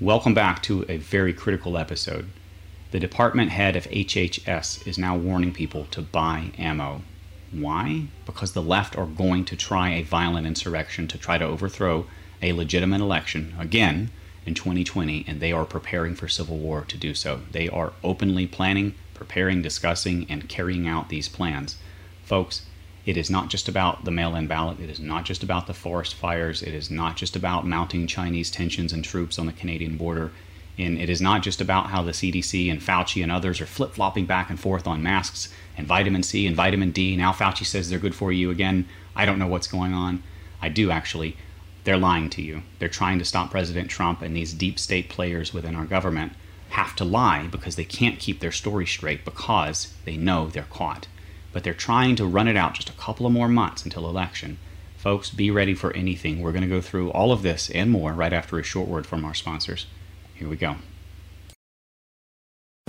Welcome back to a very critical episode. The department head of HHS is now warning people to buy ammo. Why? Because the left are going to try a violent insurrection to try to overthrow a legitimate election again in 2020, and they are preparing for civil war to do so. They are openly planning, preparing, discussing, and carrying out these plans. Folks, it is not just about the mail in ballot. It is not just about the forest fires. It is not just about mounting Chinese tensions and troops on the Canadian border. And it is not just about how the CDC and Fauci and others are flip flopping back and forth on masks and vitamin C and vitamin D. Now Fauci says they're good for you again. I don't know what's going on. I do actually. They're lying to you. They're trying to stop President Trump, and these deep state players within our government have to lie because they can't keep their story straight because they know they're caught but they're trying to run it out just a couple of more months until election. Folks, be ready for anything. We're going to go through all of this and more right after a short word from our sponsors. Here we go.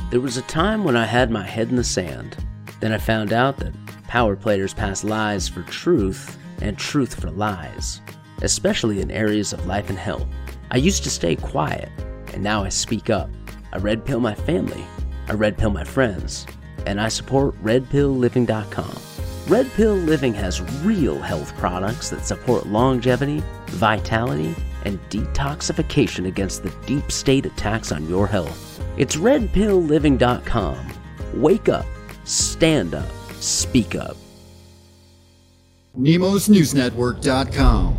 There was a time when I had my head in the sand. Then I found out that power players pass lies for truth and truth for lies, especially in areas of life and health. I used to stay quiet, and now I speak up. I red pill my family. I red pill my friends and I support RedPillLiving.com. Red Pill Living has real health products that support longevity, vitality, and detoxification against the deep state attacks on your health. It's RedPillLiving.com. Wake up, stand up, speak up. NemosNewsNetwork.com.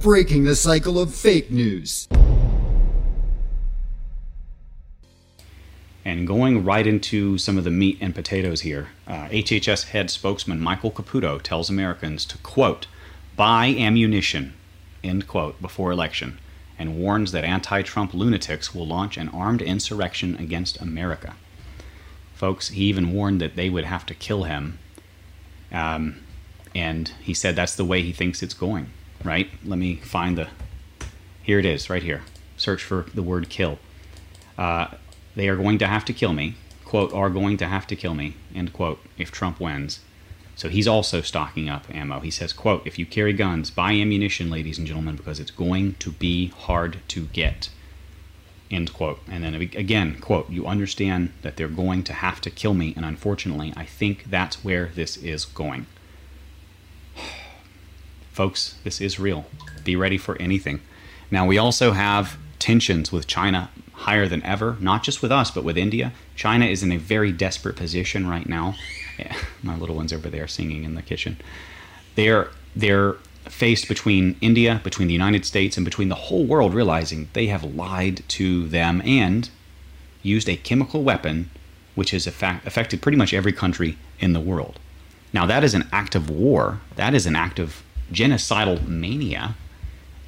Breaking the cycle of fake news. And going right into some of the meat and potatoes here, uh, HHS head spokesman Michael Caputo tells Americans to, quote, buy ammunition, end quote, before election, and warns that anti Trump lunatics will launch an armed insurrection against America. Folks, he even warned that they would have to kill him. Um, and he said that's the way he thinks it's going, right? Let me find the. Here it is, right here. Search for the word kill. Uh, they are going to have to kill me, quote, are going to have to kill me, end quote, if Trump wins. So he's also stocking up ammo. He says, quote, if you carry guns, buy ammunition, ladies and gentlemen, because it's going to be hard to get. End quote. And then again, quote, you understand that they're going to have to kill me, and unfortunately, I think that's where this is going. Folks, this is real. Be ready for anything. Now, we also have tensions with China higher than ever, not just with us, but with India. China is in a very desperate position right now. My little one's over there singing in the kitchen. They're they're faced between India, between the United States, and between the whole world realizing they have lied to them and used a chemical weapon which has affected pretty much every country in the world. Now, that is an act of war. That is an act of genocidal mania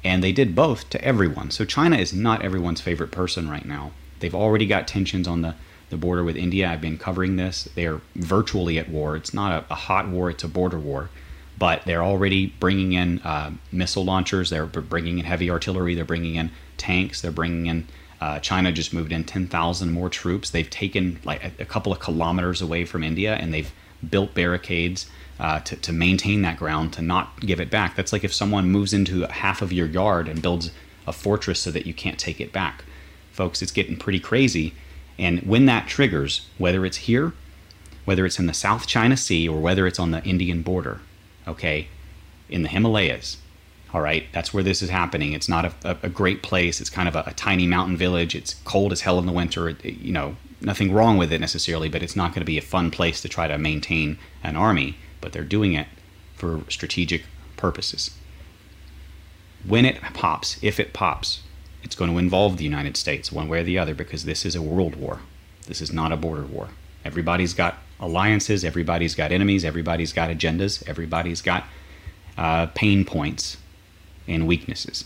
and they did both to everyone. So China is not everyone's favorite person right now. They've already got tensions on the, the border with India. I've been covering this. They're virtually at war. It's not a, a hot war, it's a border war. But they're already bringing in uh, missile launchers, they're bringing in heavy artillery, they're bringing in tanks, they're bringing in. Uh, China just moved in 10,000 more troops. They've taken like a, a couple of kilometers away from India and they've built barricades uh, to, to maintain that ground, to not give it back. That's like if someone moves into half of your yard and builds a fortress so that you can't take it back. Folks, it's getting pretty crazy. And when that triggers, whether it's here, whether it's in the South China Sea, or whether it's on the Indian border, okay, in the Himalayas, all right, that's where this is happening. It's not a, a, a great place. It's kind of a, a, tiny mountain village. It's cold as hell in the winter. It, you know, nothing wrong with it necessarily, but it's not going to be a fun place to try to maintain an army but they're doing it for strategic purposes. When it pops, if it pops, it's going to involve the United States one way or the other because this is a world war. This is not a border war. Everybody's got alliances, everybody's got enemies, everybody's got agendas, everybody's got uh, pain points and weaknesses.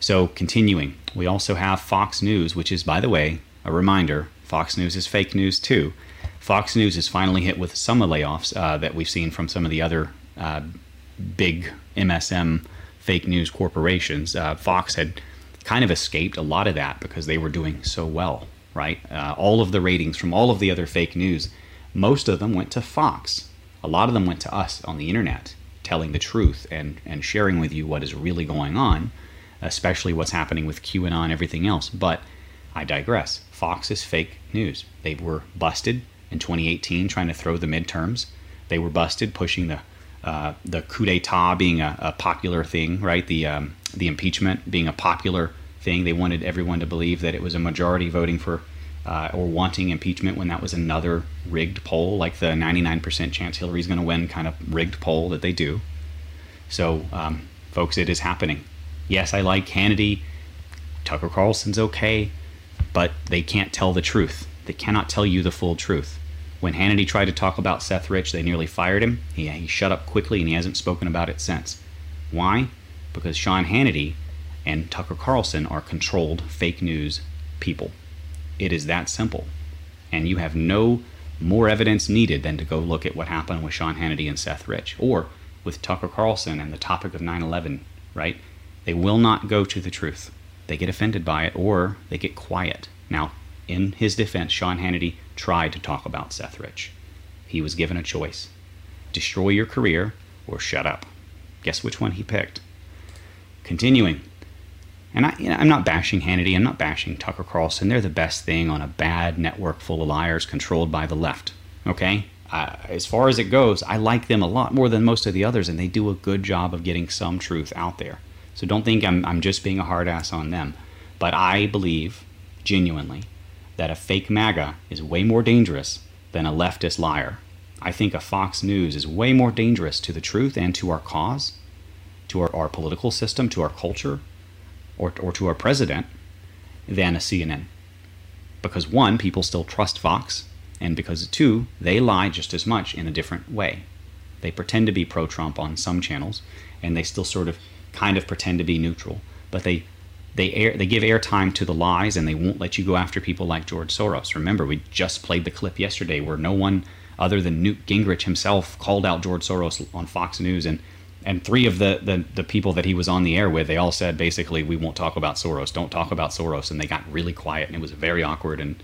So, continuing, we also have Fox News, which is, by the way, a reminder Fox News is fake news too. Fox News is finally hit with some of the layoffs uh, that we've seen from some of the other uh, big MSM fake news corporations. Uh, Fox had kind of escaped a lot of that because they were doing so well, right? Uh, all of the ratings from all of the other fake news, most of them went to Fox. A lot of them went to us on the internet, telling the truth and, and sharing with you what is really going on, especially what's happening with QAnon and everything else. But I digress. Fox is fake news. They were busted in 2018 trying to throw the midterms. They were busted pushing the uh, the coup d'état being a, a, popular thing, right? The um, the impeachment being a popular thing. They wanted everyone to believe that it was a majority voting for uh, or wanting impeachment when that was another rigged poll, like the 99% chance Hillary's going to win kind of rigged poll that they do. So, um, folks, it is happening. Yes, I like Hannity. Tucker Carlson's okay, but they can't tell the truth. They cannot tell you the full truth. When Hannity tried to talk about Seth Rich, they nearly fired him. He, he shut up quickly and he hasn't spoken about it since. Why? Because Sean Hannity and Tucker Carlson are controlled fake news people. It is that simple. And you have no more evidence needed than to go look at what happened with Sean Hannity and Seth Rich, or with Tucker Carlson and the topic of 9 11, right? They will not go to the truth. They get offended by it, or they get quiet. Now, in his defense, Sean Hannity tried to talk about Seth Rich. He was given a choice destroy your career or shut up. Guess which one he picked? Continuing, and I, you know, I'm not bashing Hannity, I'm not bashing Tucker Carlson. They're the best thing on a bad network full of liars controlled by the left. Okay? Uh, as far as it goes, I like them a lot more than most of the others, and they do a good job of getting some truth out there. So don't think I'm, I'm just being a hard ass on them. But I believe, genuinely, that a fake MAGA is way more dangerous than a leftist liar. I think a Fox News is way more dangerous to the truth and to our cause, to our, our political system, to our culture, or, or to our president than a CNN. Because one, people still trust Fox, and because two, they lie just as much in a different way. They pretend to be pro Trump on some channels, and they still sort of kind of pretend to be neutral, but they they air they give airtime to the lies and they won't let you go after people like George Soros. Remember, we just played the clip yesterday where no one other than Newt Gingrich himself called out George Soros on Fox News and and three of the, the, the people that he was on the air with, they all said basically, we won't talk about Soros. Don't talk about Soros. And they got really quiet, and it was very awkward. And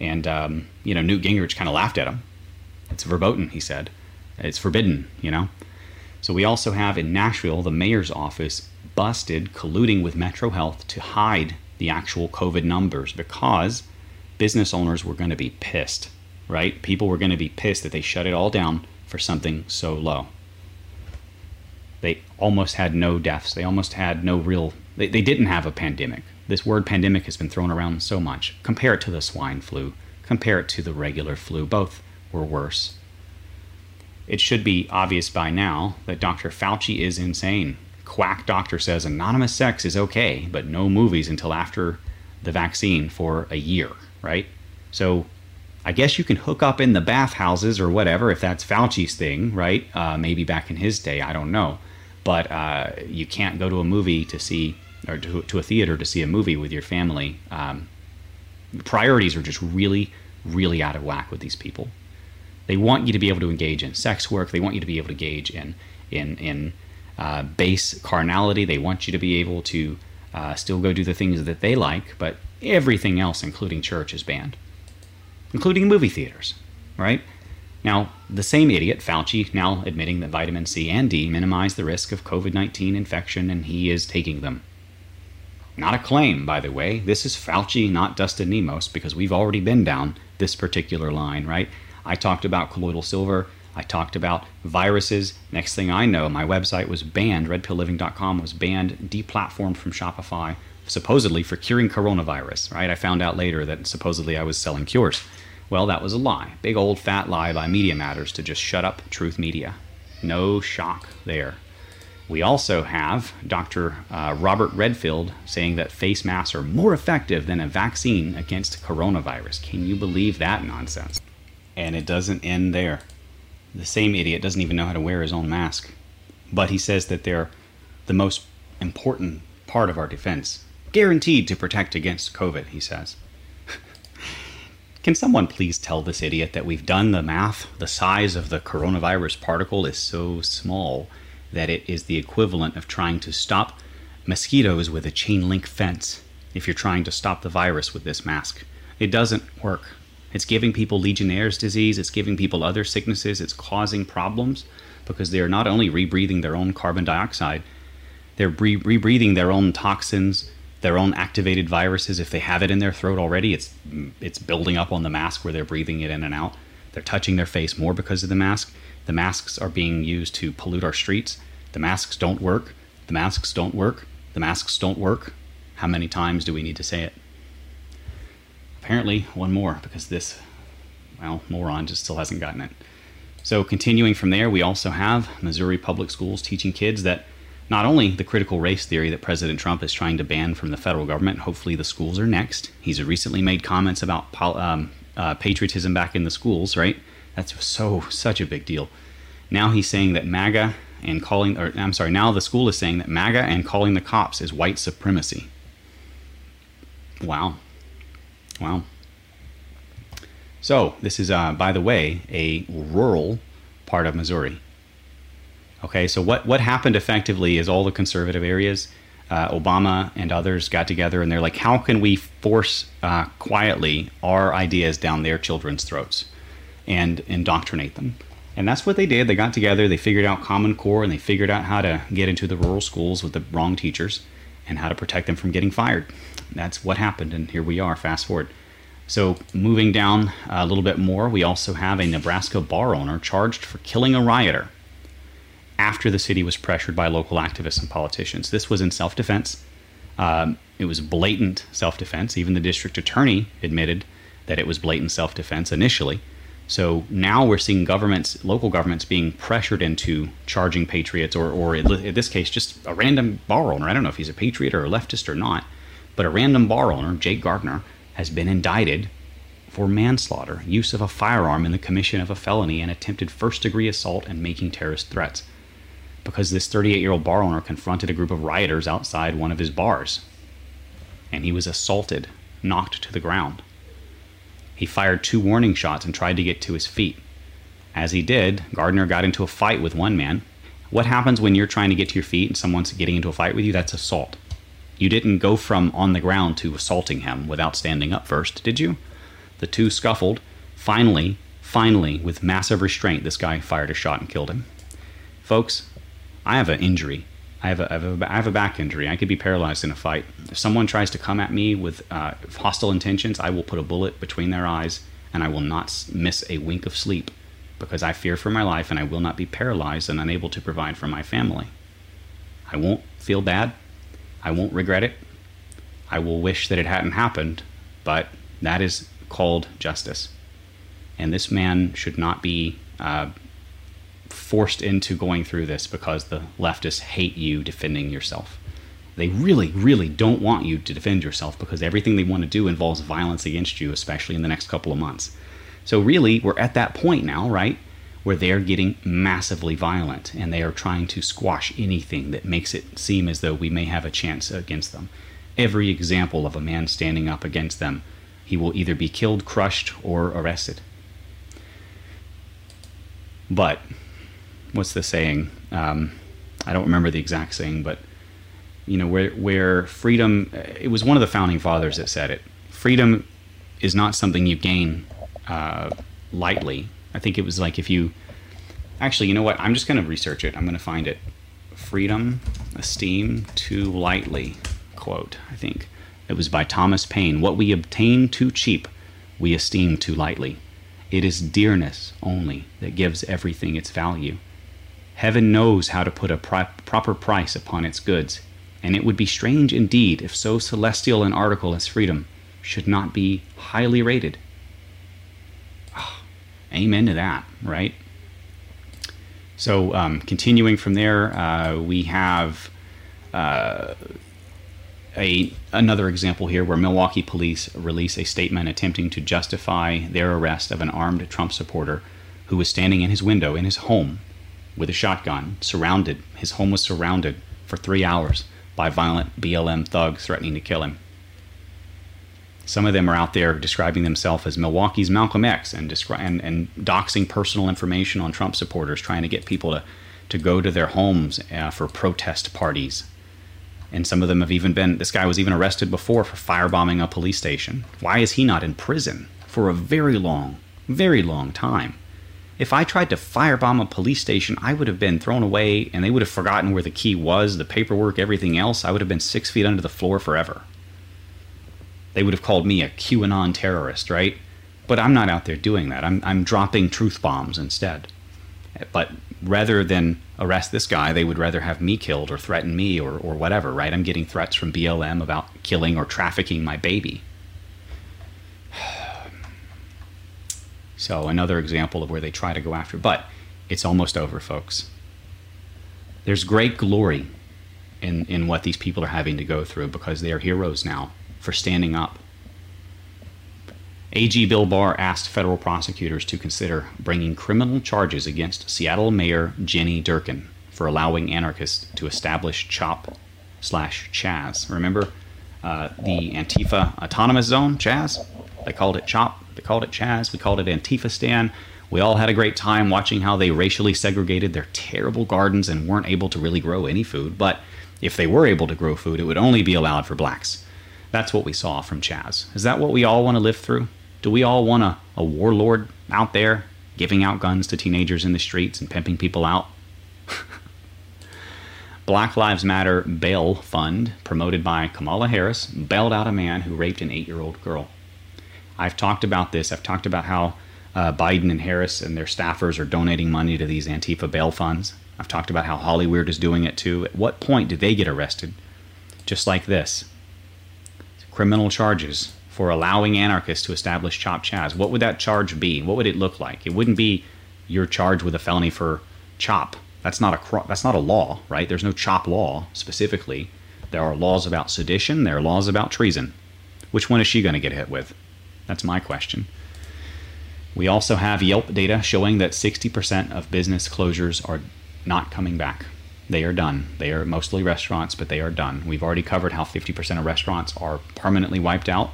and um, you know, Newt Gingrich kind of laughed at him. It's verboten, he said. It's forbidden, you know. So we also have in Nashville the mayor's office busted colluding with Metro Health to hide the actual COVID numbers because business owners were going to be pissed, right? People were going to be pissed that they shut it all down for something so low they almost had no deaths. They almost had no real, they, they didn't have a pandemic. This word pandemic has been thrown around so much. Compare it to the swine flu, compare it to the regular flu. Both were worse. It should be obvious by now that Dr. Fauci is insane. Quack doctor says anonymous sex is okay, but no movies until after the vaccine for a year, right? So I guess you can hook up in the bathhouses or whatever if that's Fauci's thing, right? Uh, maybe back in his day, I don't know but uh, you can't go to a movie to see or to, to, a theater to see a movie with your family. Um, priorities are just really, really out of whack with these people. They want you to be able to engage in sex work. They want you to be able to engage in in in uh, base carnality. They want you to be able to uh, still go do the things that they like, but everything else, including church, is banned, including movie theaters. Right? Now, the same idiot, Fauci, now admitting that vitamin C and D minimize the risk of COVID 19 infection and he is taking them. Not a claim, by the way. This is Fauci, not Dustin Nemos, because we've already been down this particular line, right? I talked about colloidal silver. I talked about viruses. Next thing I know, my website was banned. RedPillLiving.com was banned, deplatformed from Shopify, supposedly for curing coronavirus, right? I found out later that supposedly I was selling cures. Well, that was a lie. Big old fat lie by Media Matters to just shut up Truth Media. No shock there. We also have Dr. Uh, Robert Redfield saying that face masks are more effective than a vaccine against coronavirus. Can you believe that nonsense? And it doesn't end there. The same idiot doesn't even know how to wear his own mask. But he says that they're the most important part of our defense. Guaranteed to protect against COVID, he says. Can someone please tell this idiot that we've done the math? The size of the coronavirus particle is so small that it is the equivalent of trying to stop mosquitoes with a chain link fence if you're trying to stop the virus with this mask. It doesn't work. It's giving people Legionnaire's disease, it's giving people other sicknesses, it's causing problems because they are not only rebreathing their own carbon dioxide, they're re- rebreathing their own toxins, their own activated viruses. If they have it in their throat already, it's it's building up on the mask where they're breathing it in and out. They're touching their face more because of the mask. The masks are being used to pollute our streets. The masks don't work. The masks don't work. The masks don't work. How many times do we need to say it? Apparently, one more because this, well, moron just still hasn't gotten it. So, continuing from there, we also have Missouri public schools teaching kids that not only the critical race theory that President Trump is trying to ban from the federal government, hopefully the schools are next. He's recently made comments about um, uh, patriotism back in the schools, right? That's so, such a big deal. Now he's saying that MAGA and calling, or I'm sorry, now the school is saying that MAGA and calling the cops is white supremacy. Wow. Wow. So, this is, uh, by the way, a rural part of Missouri. Okay, so what, what happened effectively is all the conservative areas, uh, Obama and others got together and they're like, how can we force uh, quietly our ideas down their children's throats and indoctrinate them? And that's what they did. They got together, they figured out Common Core, and they figured out how to get into the rural schools with the wrong teachers and how to protect them from getting fired. That's what happened, and here we are, fast forward. So, moving down a little bit more, we also have a Nebraska bar owner charged for killing a rioter after the city was pressured by local activists and politicians. This was in self defense. Um, it was blatant self defense. Even the district attorney admitted that it was blatant self defense initially. So now we're seeing governments, local governments, being pressured into charging patriots, or, or in this case, just a random bar owner. I don't know if he's a patriot or a leftist or not, but a random bar owner, Jake Gardner, has been indicted for manslaughter, use of a firearm in the commission of a felony, and attempted first degree assault and making terrorist threats because this 38 year old bar owner confronted a group of rioters outside one of his bars. And he was assaulted, knocked to the ground. He fired two warning shots and tried to get to his feet. As he did, Gardner got into a fight with one man. What happens when you're trying to get to your feet and someone's getting into a fight with you? That's assault. You didn't go from on the ground to assaulting him without standing up first, did you? The two scuffled. Finally, finally, with massive restraint, this guy fired a shot and killed him. Folks, I have an injury. I have, a, I, have a, I have a back injury. I could be paralyzed in a fight. If someone tries to come at me with uh, hostile intentions, I will put a bullet between their eyes and I will not miss a wink of sleep because I fear for my life and I will not be paralyzed and unable to provide for my family. I won't feel bad. I won't regret it. I will wish that it hadn't happened, but that is called justice. And this man should not be uh, forced into going through this because the leftists hate you defending yourself. They really, really don't want you to defend yourself because everything they want to do involves violence against you, especially in the next couple of months. So, really, we're at that point now, right? Where they're getting massively violent and they are trying to squash anything that makes it seem as though we may have a chance against them. Every example of a man standing up against them, he will either be killed, crushed, or arrested. But what's the saying? Um, I don't remember the exact saying, but you know where where freedom. It was one of the founding fathers that said it. Freedom is not something you gain uh, lightly. I think it was like if you actually, you know what? I'm just going to research it. I'm going to find it. Freedom, esteem too lightly. Quote. I think it was by Thomas Paine. What we obtain too cheap, we esteem too lightly. It is dearness only that gives everything its value. Heaven knows how to put a proper price upon its goods, and it would be strange indeed if so celestial an article as freedom should not be highly rated. Amen to that, right? So, um, continuing from there, uh, we have uh, a another example here where Milwaukee police release a statement attempting to justify their arrest of an armed Trump supporter who was standing in his window in his home with a shotgun, surrounded. His home was surrounded for three hours by violent BLM thugs threatening to kill him. Some of them are out there describing themselves as Milwaukee's Malcolm X and, descri- and, and doxing personal information on Trump supporters, trying to get people to, to go to their homes uh, for protest parties. And some of them have even been, this guy was even arrested before for firebombing a police station. Why is he not in prison for a very long, very long time? If I tried to firebomb a police station, I would have been thrown away and they would have forgotten where the key was, the paperwork, everything else. I would have been six feet under the floor forever. They would have called me a QAnon terrorist, right? But I'm not out there doing that. I'm, I'm dropping truth bombs instead. But rather than arrest this guy, they would rather have me killed or threaten me or, or whatever, right? I'm getting threats from BLM about killing or trafficking my baby. So, another example of where they try to go after. But it's almost over, folks. There's great glory in, in what these people are having to go through because they are heroes now for standing up. AG Bill Barr asked federal prosecutors to consider bringing criminal charges against Seattle Mayor Jenny Durkan for allowing anarchists to establish CHOP slash Chaz. Remember uh, the Antifa Autonomous Zone, Chaz? They called it CHOP. They called it Chaz. We called it Antifistan. We all had a great time watching how they racially segregated their terrible gardens and weren't able to really grow any food. But if they were able to grow food, it would only be allowed for blacks. That's what we saw from Chaz. Is that what we all want to live through? Do we all want a, a warlord out there giving out guns to teenagers in the streets and pimping people out? Black Lives Matter bail fund, promoted by Kamala Harris, bailed out a man who raped an eight year old girl. I've talked about this. I've talked about how uh, Biden and Harris and their staffers are donating money to these Antifa bail funds. I've talked about how Hollywood is doing it too. At what point do they get arrested? Just like this criminal charges for allowing anarchists to establish Chop Chaz. What would that charge be? What would it look like? It wouldn't be you're charged with a felony for chop. That's not a that's not a law, right? There's no chop law specifically. There are laws about sedition. There are laws about treason. Which one is she going to get hit with? That's my question. We also have Yelp data showing that 60% of business closures are not coming back. They are done. They are mostly restaurants, but they are done. We've already covered how 50% of restaurants are permanently wiped out,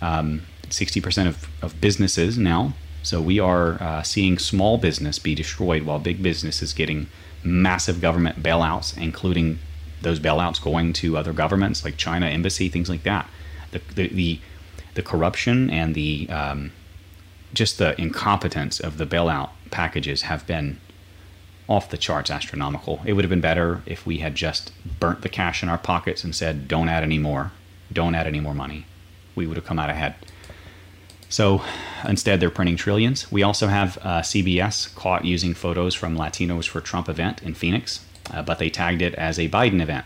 um, 60% of, of businesses now. So we are uh, seeing small business be destroyed while big business is getting massive government bailouts, including those bailouts going to other governments like China embassy, things like that. The, the, the the corruption and the um, just the incompetence of the bailout packages have been off the charts astronomical. It would have been better if we had just burnt the cash in our pockets and said, don't add any more, don't add any more money. We would have come out ahead. So instead, they're printing trillions. We also have uh, CBS caught using photos from Latinos for Trump event in Phoenix, uh, but they tagged it as a Biden event.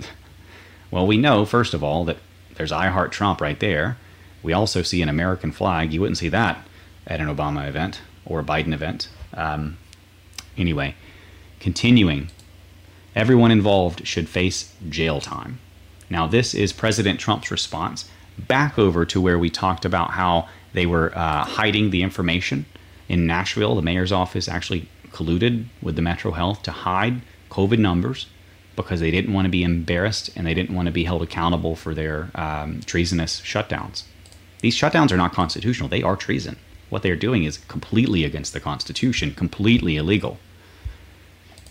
well, we know, first of all, that there's I Heart Trump right there. We also see an American flag. You wouldn't see that at an Obama event or a Biden event. Um, anyway, continuing, everyone involved should face jail time. Now, this is President Trump's response back over to where we talked about how they were uh, hiding the information in Nashville. The mayor's office actually colluded with the Metro Health to hide COVID numbers because they didn't want to be embarrassed and they didn't want to be held accountable for their um, treasonous shutdowns. These shutdowns are not constitutional, they are treason. What they're doing is completely against the Constitution, completely illegal.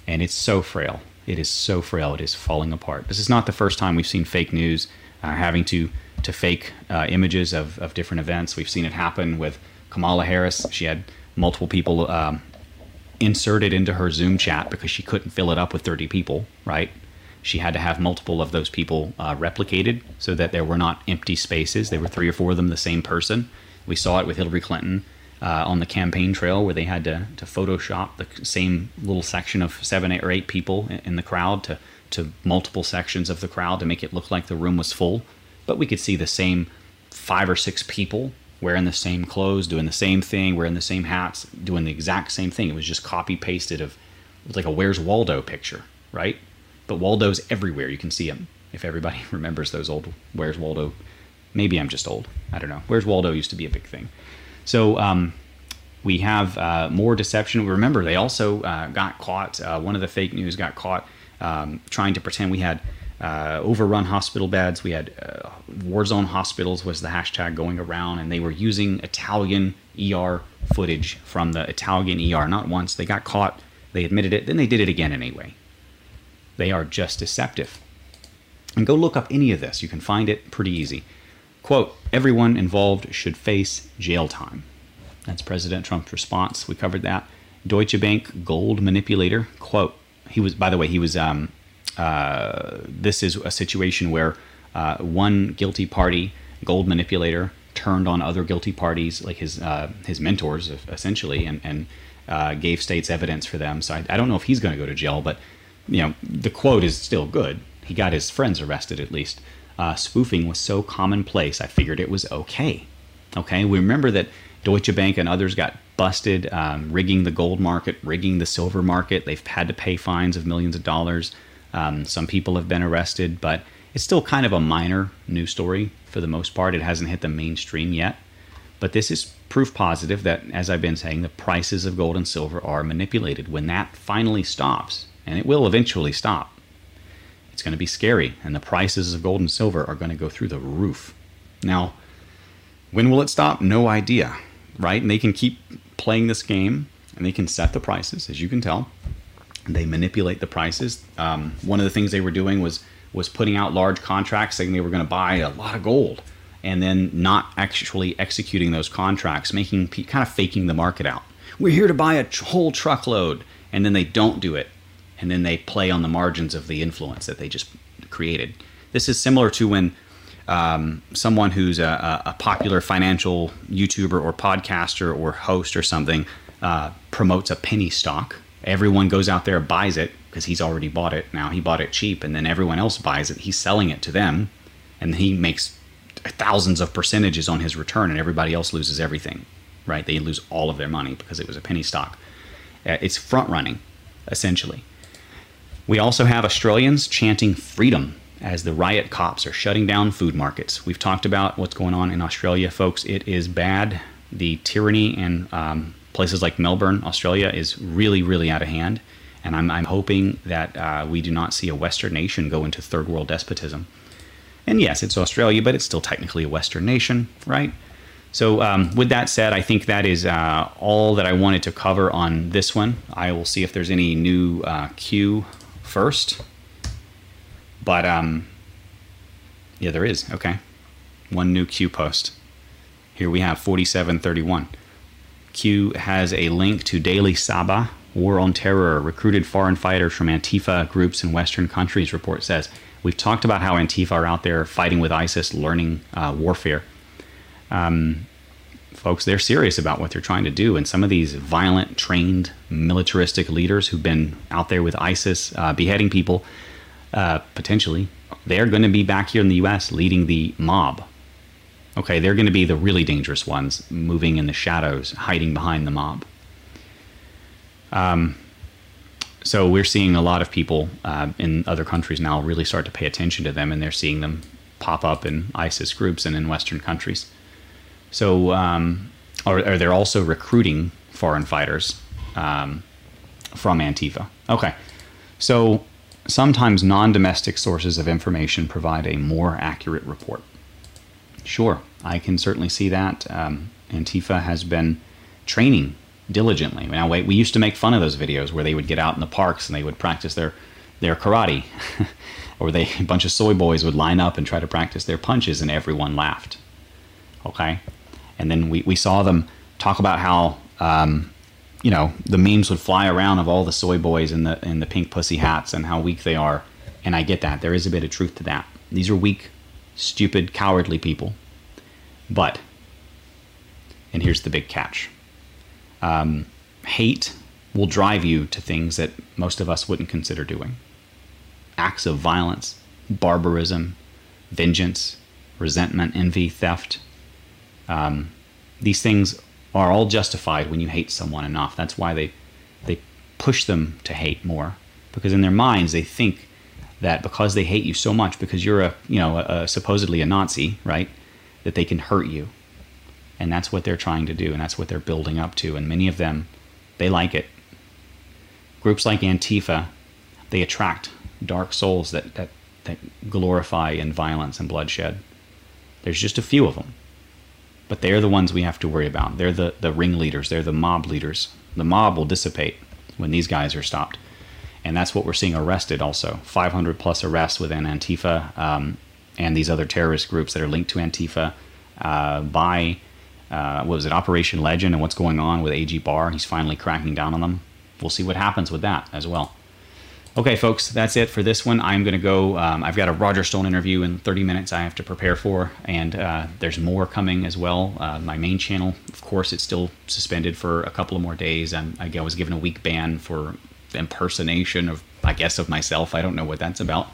And it's so frail. It is so frail. It is falling apart. This is not the first time we've seen fake news uh, having to to fake uh, images of, of different events. We've seen it happen with Kamala Harris. She had multiple people um, inserted into her Zoom chat because she couldn't fill it up with 30 people, right? She had to have multiple of those people uh, replicated so that there were not empty spaces. There were three or four of them the same person. We saw it with Hillary Clinton uh, on the campaign trail where they had to, to Photoshop the same little section of seven eight, or eight people in the crowd to, to multiple sections of the crowd to make it look like the room was full. But we could see the same five or six people wearing the same clothes, doing the same thing, wearing the same hats, doing the exact same thing. It was just copy pasted of like a Where's Waldo picture, right? But Waldo's everywhere. You can see him. If everybody remembers those old Where's Waldo, maybe I'm just old. I don't know. Where's Waldo used to be a big thing. So um, we have uh, more deception. Remember, they also uh, got caught. Uh, one of the fake news got caught um, trying to pretend we had uh, overrun hospital beds. We had uh, war zone hospitals was the hashtag going around, and they were using Italian ER footage from the Italian ER. Not once. They got caught. They admitted it. Then they did it again anyway. They are just deceptive. And go look up any of this. You can find it pretty easy. Quote, everyone involved should face jail time. That's President Trump's response. We covered that. Deutsche Bank gold manipulator. Quote, he was, by the way, he was, um, uh, this is a situation where uh, one guilty party gold manipulator, turned on other guilty parties, like his uh, his mentors, essentially, and and uh, gave states evidence for them. So I, I don't know if he's going to go to jail, but you know the quote is still good. He got his friends arrested at least. Uh, spoofing was so commonplace, I figured it was okay. Okay, we remember that Deutsche Bank and others got busted um, rigging the gold market, rigging the silver market. They've had to pay fines of millions of dollars. Um, some people have been arrested, but it's still kind of a minor news story for the most part. It hasn't hit the mainstream yet. But this is proof positive that, as I've been saying, the prices of gold and silver are manipulated. When that finally stops, and it will eventually stop, it's going to be scary, and the prices of gold and silver are going to go through the roof. Now, when will it stop? No idea, right? And they can keep playing this game, and they can set the prices, as you can tell. They manipulate the prices. Um, one of the things they were doing was was putting out large contracts saying they were going to buy a lot of gold and then not actually executing those contracts, making kind of faking the market out. We're here to buy a whole truckload, and then they don't do it, and then they play on the margins of the influence that they just created. This is similar to when um, someone who's a, a, popular financial YouTuber or podcaster or host or something uh, promotes a penny stock. Everyone goes out there buys it because he's already bought it. Now he bought it cheap, and then everyone else buys it. He's selling it to them, and he makes thousands of percentages on his return, and everybody else loses everything. Right? They lose all of their money because it was a penny stock. Uh, it's front running, essentially. We also have Australians chanting freedom as the riot cops are shutting down food markets. We've talked about what's going on in Australia, folks. It is bad. The tyranny in um, places like Melbourne, Australia, is really, really out of hand. And I'm, I'm hoping that uh, we do not see a Western nation go into third world despotism. And yes, it's Australia, but it's still technically a Western nation, right? So, um, with that said, I think that is uh, all that I wanted to cover on this one. I will see if there's any new uh, Q first. But, um, yeah, there is. Okay. One new Q post. Here we have 4731. Q has a link to Daily Sabah, War on Terror, recruited foreign fighters from Antifa groups in Western countries, report says. We've talked about how Antifa are out there fighting with ISIS, learning uh, warfare. Um, folks, they're serious about what they're trying to do. And some of these violent, trained, militaristic leaders who've been out there with ISIS, uh, beheading people, uh, potentially, they're going to be back here in the U.S. leading the mob. Okay, they're going to be the really dangerous ones, moving in the shadows, hiding behind the mob. Um, so we're seeing a lot of people uh, in other countries now really start to pay attention to them, and they're seeing them pop up in ISIS groups and in Western countries. So, um, they're also recruiting foreign fighters um, from Antifa. Okay, so sometimes non-domestic sources of information provide a more accurate report. Sure, I can certainly see that. Um, Antifa has been training diligently. Now, we, we used to make fun of those videos where they would get out in the parks and they would practice their their karate, or they a bunch of soy boys would line up and try to practice their punches, and everyone laughed. Okay, and then we, we saw them talk about how um, you know the memes would fly around of all the soy boys in the in the pink pussy hats and how weak they are, and I get that there is a bit of truth to that. These are weak, stupid, cowardly people, but and here's the big catch um, hate will drive you to things that most of us wouldn't consider doing acts of violence, barbarism, vengeance, resentment, envy, theft. Um, these things are all justified when you hate someone enough. That's why they they push them to hate more because in their minds they think that because they hate you so much because you're a you know a, a supposedly a Nazi, right? That they can hurt you and that's what they're trying to do, and that's what they're building up to. And many of them, they like it. Groups like Antifa, they attract dark souls that, that, that glorify in violence and bloodshed. There's just a few of them. But they're the ones we have to worry about. They're the, the ringleaders, they're the mob leaders. The mob will dissipate when these guys are stopped. And that's what we're seeing arrested also. 500 plus arrests within Antifa um, and these other terrorist groups that are linked to Antifa uh, by uh, what was it, Operation Legend, and what's going on with AG Barr. He's finally cracking down on them. We'll see what happens with that as well. Okay, folks, that's it for this one. I'm going to go. Um, I've got a Roger Stone interview in 30 minutes I have to prepare for, and uh, there's more coming as well. Uh, my main channel, of course, it's still suspended for a couple of more days. I'm, I was given a week ban for impersonation of, I guess, of myself. I don't know what that's about.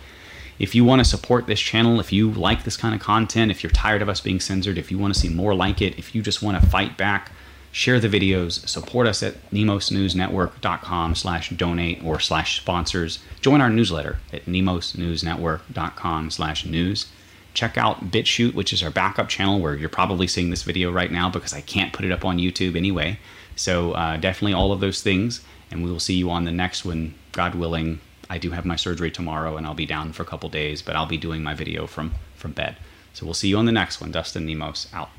If you want to support this channel, if you like this kind of content, if you're tired of us being censored, if you want to see more like it, if you just want to fight back, share the videos, support us at nemosnewsnetwork.com slash donate or slash sponsors. Join our newsletter at nemosnewsnetwork.com slash news. Check out BitChute, which is our backup channel where you're probably seeing this video right now because I can't put it up on YouTube anyway. So uh, definitely all of those things. And we will see you on the next one, God willing. I do have my surgery tomorrow and I'll be down for a couple days, but I'll be doing my video from, from bed. So we'll see you on the next one. Dustin Nemos out.